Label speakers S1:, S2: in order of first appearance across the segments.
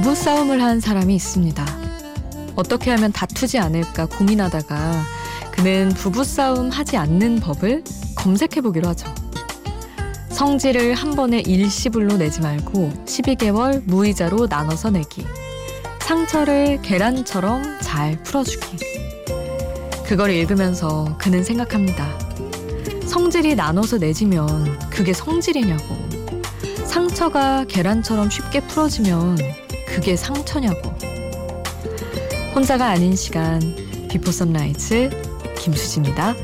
S1: 부부싸움을 한 사람이 있습니다. 어떻게 하면 다투지 않을까 고민하다가 그는 부부싸움 하지 않는 법을 검색해 보기로 하죠. 성질을 한 번에 일시불로 내지 말고 12개월 무이자로 나눠서 내기. 상처를 계란처럼 잘 풀어주기. 그걸 읽으면서 그는 생각합니다. 성질이 나눠서 내지면 그게 성질이냐고. 상처가 계란처럼 쉽게 풀어지면 그게 상처냐고. 혼자가 아닌 시간 비포 선라이즈 김수지입니다.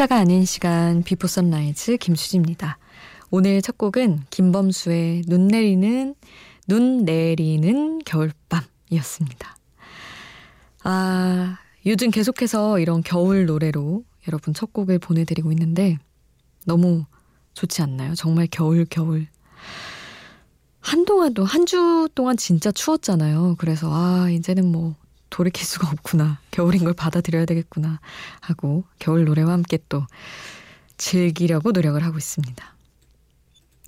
S1: 혼자가 아닌 시간 Before Sunrise 김수지입니다. 오늘 첫 곡은 김범수의 눈 내리는 눈 내리는 겨울밤이었습니다. 아, 요즘 계속해서 이런 겨울 노래로 여러분 첫 곡을 보내드리고 있는데 너무 좋지 않나요? 정말 겨울 겨울. 한동안도 한 주 동안 진짜 추웠잖아요. 그래서 아 이제는 뭐 돌이킬 수가 없구나. 겨울인 걸 받아들여야 되겠구나. 하고 겨울 노래와 함께 또 즐기려고 노력을 하고 있습니다.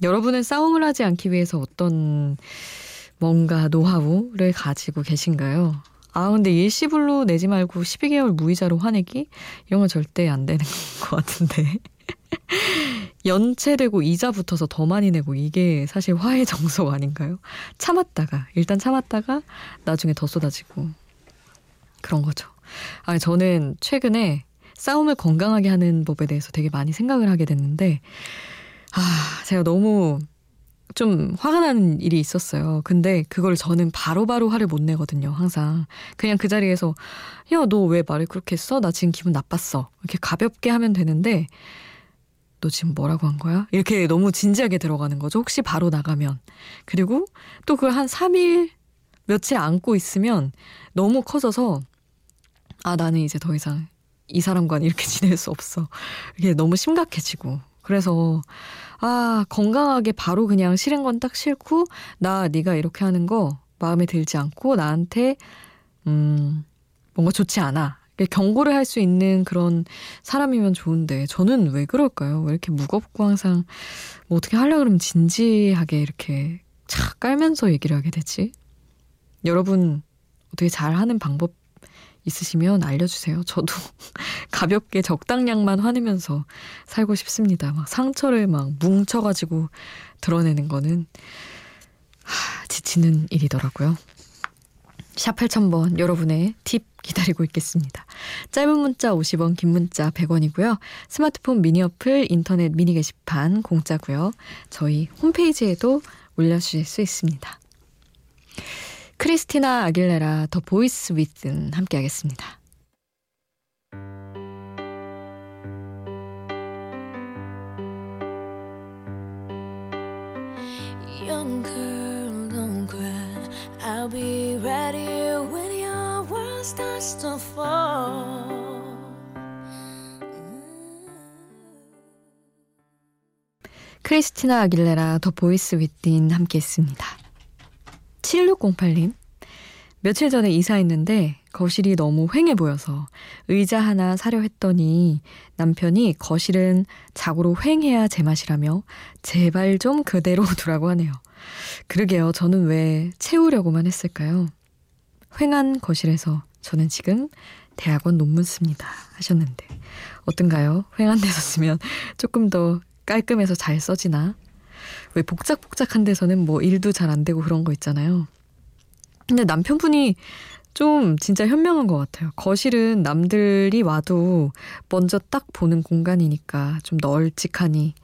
S1: 여러분은 싸움을 하지 않기 위해서 어떤 뭔가 노하우를 가지고 계신가요? 아, 근데 일시불로 내지 말고 12개월 무이자로 화내기? 이런 건 절대 안 되는 것 같은데. 연체되고 이자 붙어서 더 많이 내고 이게 사실 화해 정석 아닌가요? 참았다가, 일단 참았다가 나중에 더 쏟아지고. 그런 거죠. 아, 저는 최근에 싸움을 건강하게 하는 법에 대해서 되게 많이 생각을 하게 됐는데, 아, 제가 너무 좀 화가 나는 일이 있었어요. 근데 그걸 저는 바로바로 바로 화를 못 내거든요, 항상. 그냥 그 자리에서, 야, 너 왜 말을 그렇게 했어? 나 지금 기분 나빴어. 이렇게 가볍게 하면 되는데, 너 지금 뭐라고 한 거야? 이렇게 너무 진지하게 들어가는 거죠. 혹시 바로 나가면. 그리고 또 그걸 한 3일, 며칠 안고 있으면 너무 커져서 아, 나는 이제 더 이상 이 사람과는 이렇게 지낼 수 없어. 이게 너무 심각해지고. 그래서 아, 건강하게 바로 그냥 싫은 건 딱 싫고 나 네가 이렇게 하는 거 마음에 들지 않고 나한테 음, 뭔가 좋지 않아. 경고를 할 수 있는 그런 사람이면 좋은데 저는 왜 그럴까요? 왜 이렇게 무겁고 항상 뭐 어떻게 하려 그러면 진지하게 이렇게 착 깔면서 얘기를 하게 되지? 여러분 어떻게 잘 하는 방법 있으시면 알려주세요. 저도 가볍게 적당량만 화내면서 살고 싶습니다. 막 상처를 막 뭉쳐가지고 드러내는 거는 하, 지치는 일이더라고요. 샵 8000번 여러분의 팁 기다리고 있겠습니다. 짧은 문자 50원, 긴 문자 100원이고요. 스마트폰 미니 어플, 인터넷 미니 게시판 공짜고요. 저희 홈페이지에도 올려주실 수 있습니다. 크리스티나 아길레라 The Voice Within 함께 하겠습니다. Young girl, don't cry. I'll be ready when your world starts to fall. 크리스티나 아길레라 The Voice Within 함께 했습니다. 7608님. 며칠 전에 이사했는데 거실이 너무 휑해 보여서 의자 하나 사려 했더니 남편이 거실은 자고로 휑해야 제맛이라며 제발 좀 그대로 두라고 하네요. 그러게요. 저는 왜 채우려고만 했을까요? 휑한 거실에서 저는 지금 대학원 논문 씁니다. 하셨는데 어떤가요? 휑한 데서 쓰면 조금 더 깔끔해서 잘 써지나? 왜 복작복작한 데서는 뭐 일도 잘 안 되고 그런 거 있잖아요. 근데 남편분이 좀 진짜 현명한 것 같아요. 거실은 남들이 와도 먼저 딱 보는 공간이니까 좀 널찍하니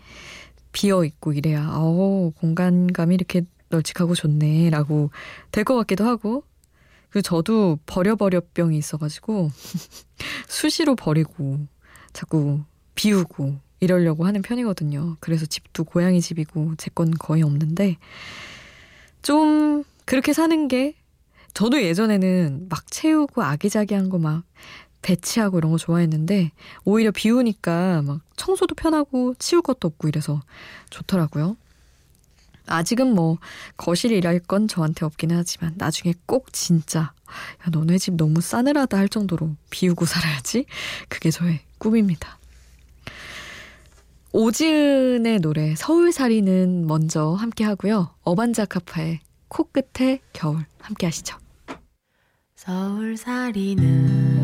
S1: 비어 있고 이래야 어 공간감이 이렇게 널찍하고 좋네라고 될 것 같기도 하고 그 저도 버려버려 병이 있어가지고 수시로 버리고 자꾸 비우고 이러려고 하는 편이거든요. 그래서 집도 고양이 집이고 제 건 거의 없는데 좀 그렇게 사는 게 저도 예전에는 막 채우고 아기자기한 거 막 배치하고 이런 거 좋아했는데 오히려 비 오니까 막 청소도 편하고 치울 것도 없고 이래서 좋더라고요. 아직은 뭐 거실이랄 건 저한테 없기는 하지만 나중에 꼭 진짜 야 너네 집 너무 싸늘하다 할 정도로 비우고 살아야지 그게 저의 꿈입니다. 오지은의 노래 서울살이는 먼저 함께 하고요. 어반자카파의 코끝에 겨울 함께 하시죠. 서울살이는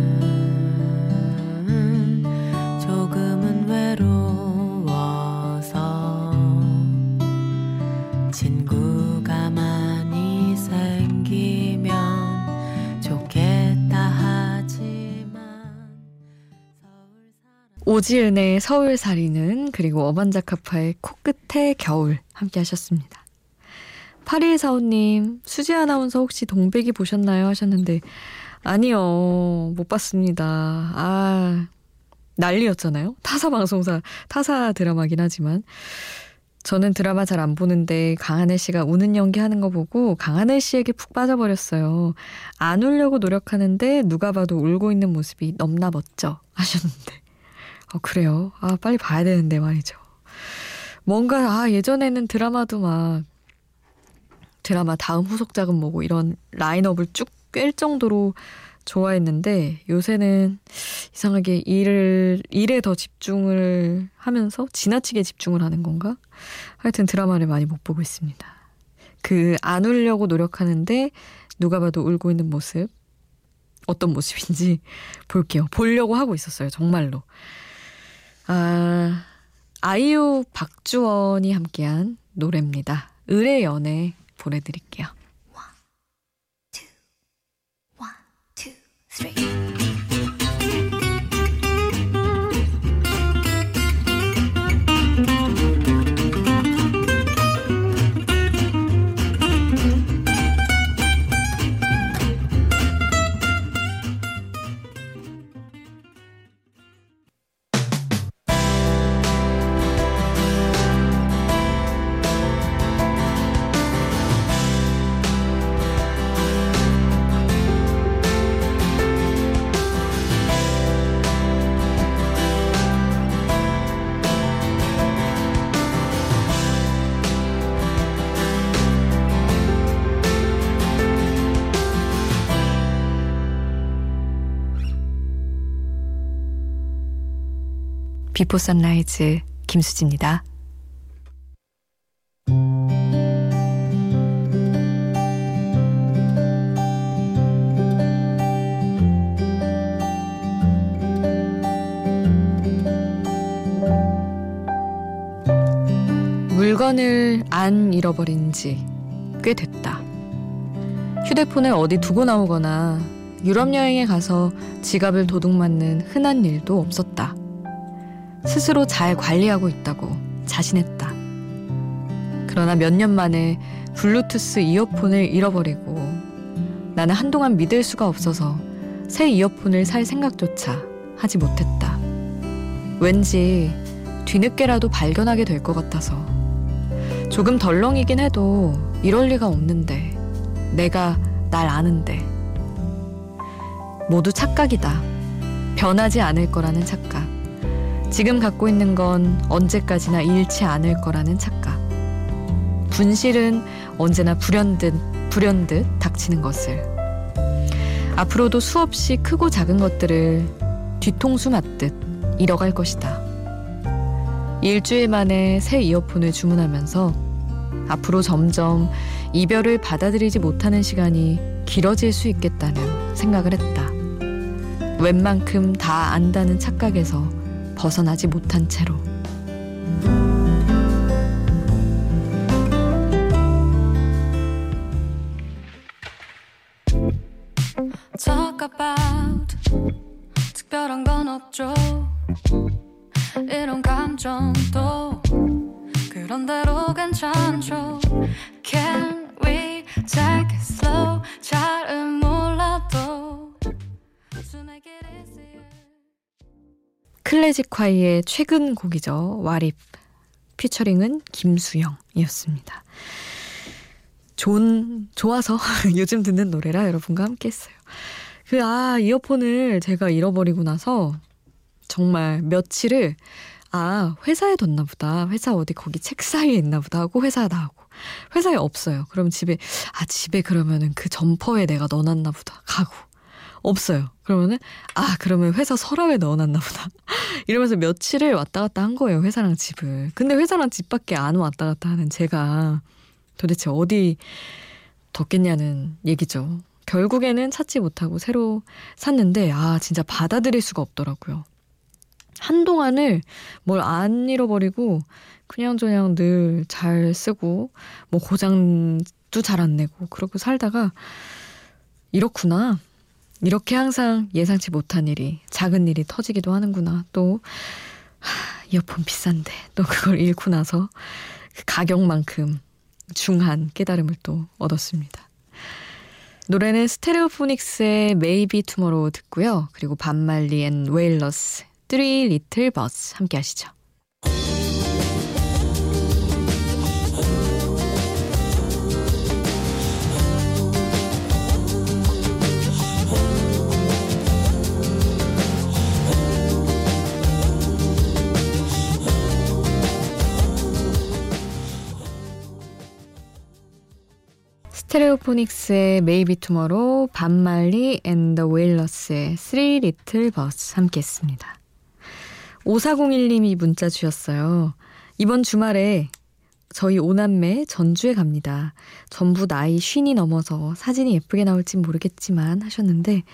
S1: 오지은의 서울살이는 그리고 어반자카파의 코끝에 겨울 함께 하셨습니다. 8145님, 수지 아나운서 혹시 동백이 보셨나요? 하셨는데, 아니요, 못 봤습니다. 아, 난리였잖아요. 타사 방송사, 타사 드라마긴 하지만. 저는 드라마 잘 안 보는데 강하늘 씨가 우는 연기하는 거 보고 강하늘 씨에게 푹 빠져버렸어요. 안 울려고 노력하는데 누가 봐도 울고 있는 모습이 넘나 멋져 하셨는데. 어, 그래요. 아, 빨리 봐야 되는데 말이죠. 뭔가, 아, 예전에는 드라마도 막 드라마 다음 후속작은 뭐고 이런 라인업을 쭉 꿰 정도로 좋아했는데 요새는 이상하게 일을 일에 더 집중을 하면서 지나치게 집중을 하는 건가? 하여튼 드라마를 많이 못 보고 있습니다. 그 안 울려고 노력하는데 누가 봐도 울고 있는 모습 어떤 모습인지 볼게요. 보려고 하고 있었어요. 정말로. 아 아이유 박주원이 함께한 노래입니다. 을의 연애 보내드릴게요. 비포 선라이즈 김수지입니다. 물건을 안 잃어버린 지 꽤 됐다. 휴대폰을 어디 두고 나오거나 유럽 여행에 가서 지갑을 도둑맞는 흔한 일도 없었다. 스스로 잘 관리하고 있다고 자신했다. 그러나 몇 년 만에 블루투스 이어폰을 잃어버리고 나는 한동안 믿을 수가 없어서 새 이어폰을 살 생각조차 하지 못했다. 왠지 뒤늦게라도 발견하게 될 것 같아서 조금 덜렁이긴 해도 이럴 리가 없는데 내가 날 아는데 모두 착각이다. 변하지 않을 거라는 착각. 지금 갖고 있는 건 언제까지나 잃지 않을 거라는 착각. 분실은 언제나 불현듯, 불현듯 닥치는 것을. 앞으로도 수없이 크고 작은 것들을 뒤통수 맞듯 잃어갈 것이다. 일주일 만에 새 이어폰을 주문하면서 앞으로 점점 이별을 받아들이지 못하는 시간이 길어질 수 있겠다는 생각을 했다. 웬만큼 다 안다는 착각에서 벗어나지 못한 채로. 특별한 건 없죠. 이런 감정도 그런 대로 괜찮죠 클래식화이의 최근 곡이죠. 와립. 피처링은 김수영이었습니다. 좋은, 좋아서 요즘 듣는 노래라 여러분과 함께 했어요. 그, 아, 이어폰을 제가 잃어버리고 나서 정말 며칠을, 아, 회사에 뒀나 보다. 회사 어디 거기 책 사이에 있나 보다 하고 회사 나오고. 회사에 없어요. 그럼 집에, 아, 집에 그러면은 그 점퍼에 내가 넣어놨나 보다. 가고. 없어요. 그러면은, 아, 그러면 회사 서랍에 넣어놨나 보다. 이러면서 며칠을 왔다 갔다 한 거예요. 회사랑 집을. 근데 회사랑 집밖에 안 왔다 갔다 하는 제가 도대체 어디 뒀겠냐는 얘기죠. 결국에는 찾지 못하고 새로 샀는데, 아, 진짜 받아들일 수가 없더라고요. 한동안을 뭘 안 잃어버리고, 그냥저냥 늘 잘 쓰고, 뭐 고장도 잘 안 내고, 그러고 살다가, 이렇구나. 이렇게 항상 예상치 못한 일이, 작은 일이 터지기도 하는구나. 또, 하, 이어폰 비싼데, 또 그걸 잃고 나서 그 가격만큼 중한 깨달음을 또 얻었습니다. 노래는 스테레오포닉스의 Maybe Tomorrow 듣고요. 그리고 밥 말리 앤 웨일러스 Three Little Birds 함께 하시죠. 스테레오포닉스의 Maybe Tomorrow, 밥 말리 앤 더 웨일러스의 Three Little Birds 함께 했습니다. 5401님이 문자 주셨어요. 이번 주말에 저희 오남매 전주에 갑니다. 전부 나이 쉰이 넘어서 사진이 예쁘게 나올진 모르겠지만 하셨는데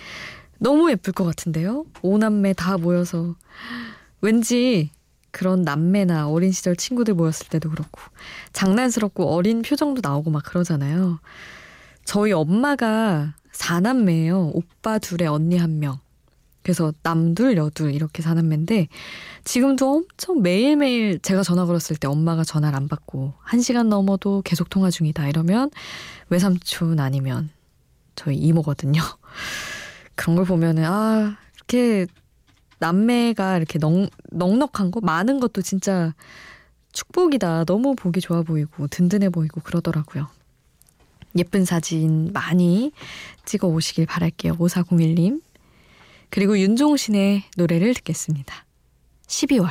S1: 너무 예쁠 것 같은데요? 오남매 다 모여서 왠지 그런 남매나 어린 시절 친구들 모였을 때도 그렇고 장난스럽고 어린 표정도 나오고 막 그러잖아요. 저희 엄마가 사남매예요. 오빠 둘에 언니 한 명. 그래서 남둘 여둘 이렇게 사남매인데 지금도 엄청 매일매일 제가 전화 걸었을 때 엄마가 전화를 안 받고 한 시간 넘어도 계속 통화 중이다 이러면 외삼촌 아니면 저희 이모거든요. 그런 걸 보면은 아 이렇게 남매가 이렇게 넉, 넉넉한 거 많은 것도 진짜 축복이다. 너무 보기 좋아 보이고 든든해 보이고 그러더라고요. 예쁜 사진 많이 찍어 오시길 바랄게요. 5401님. 그리고 윤종신의 노래를 듣겠습니다. 12월.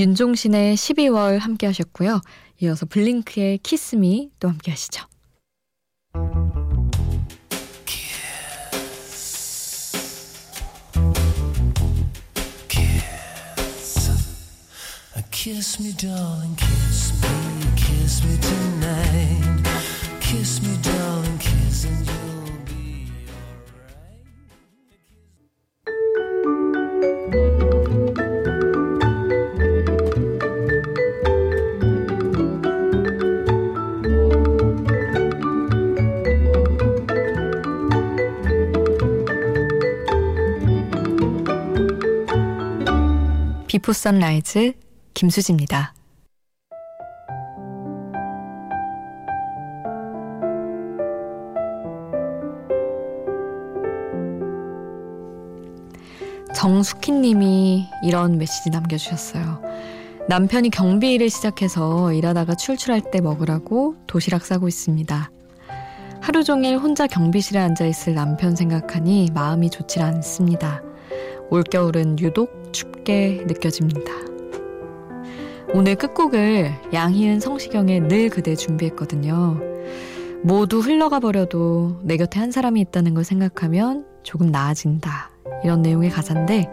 S1: 윤종신의 12월 함께 하셨고요. 이어서 블링크의 키스미 또 함께 하시죠. Kiss me, darling, kiss me, kiss me tonight. Kiss me, darling, Before Sunrise 김수지입니다. 정숙희 님이 이런 메시지 남겨주셨어요. 남편이 경비 일을 시작해서 일하다가 출출할 때 먹으라고 도시락 싸고 있습니다. 하루 종일 혼자 경비실에 앉아 있을 남편 생각하니 마음이 좋질 않습니다. 올겨울은 유독 춥게 느껴집니다. 오늘 끝곡을 양희은 성시경의 늘 그대 준비했거든요. 모두 흘러가 버려도 내 곁에 한 사람이 있다는 걸 생각하면 조금 나아진다. 이런 내용의 가사인데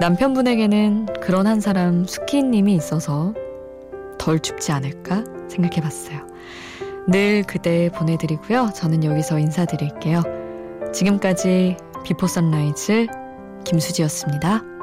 S1: 남편분에게는 그런 한 사람 수키님이 있어서 덜 춥지 않을까 생각해 봤어요. 늘 그대 보내드리고요. 저는 여기서 인사드릴게요. 지금까지 비포 선라이즈 김수지였습니다.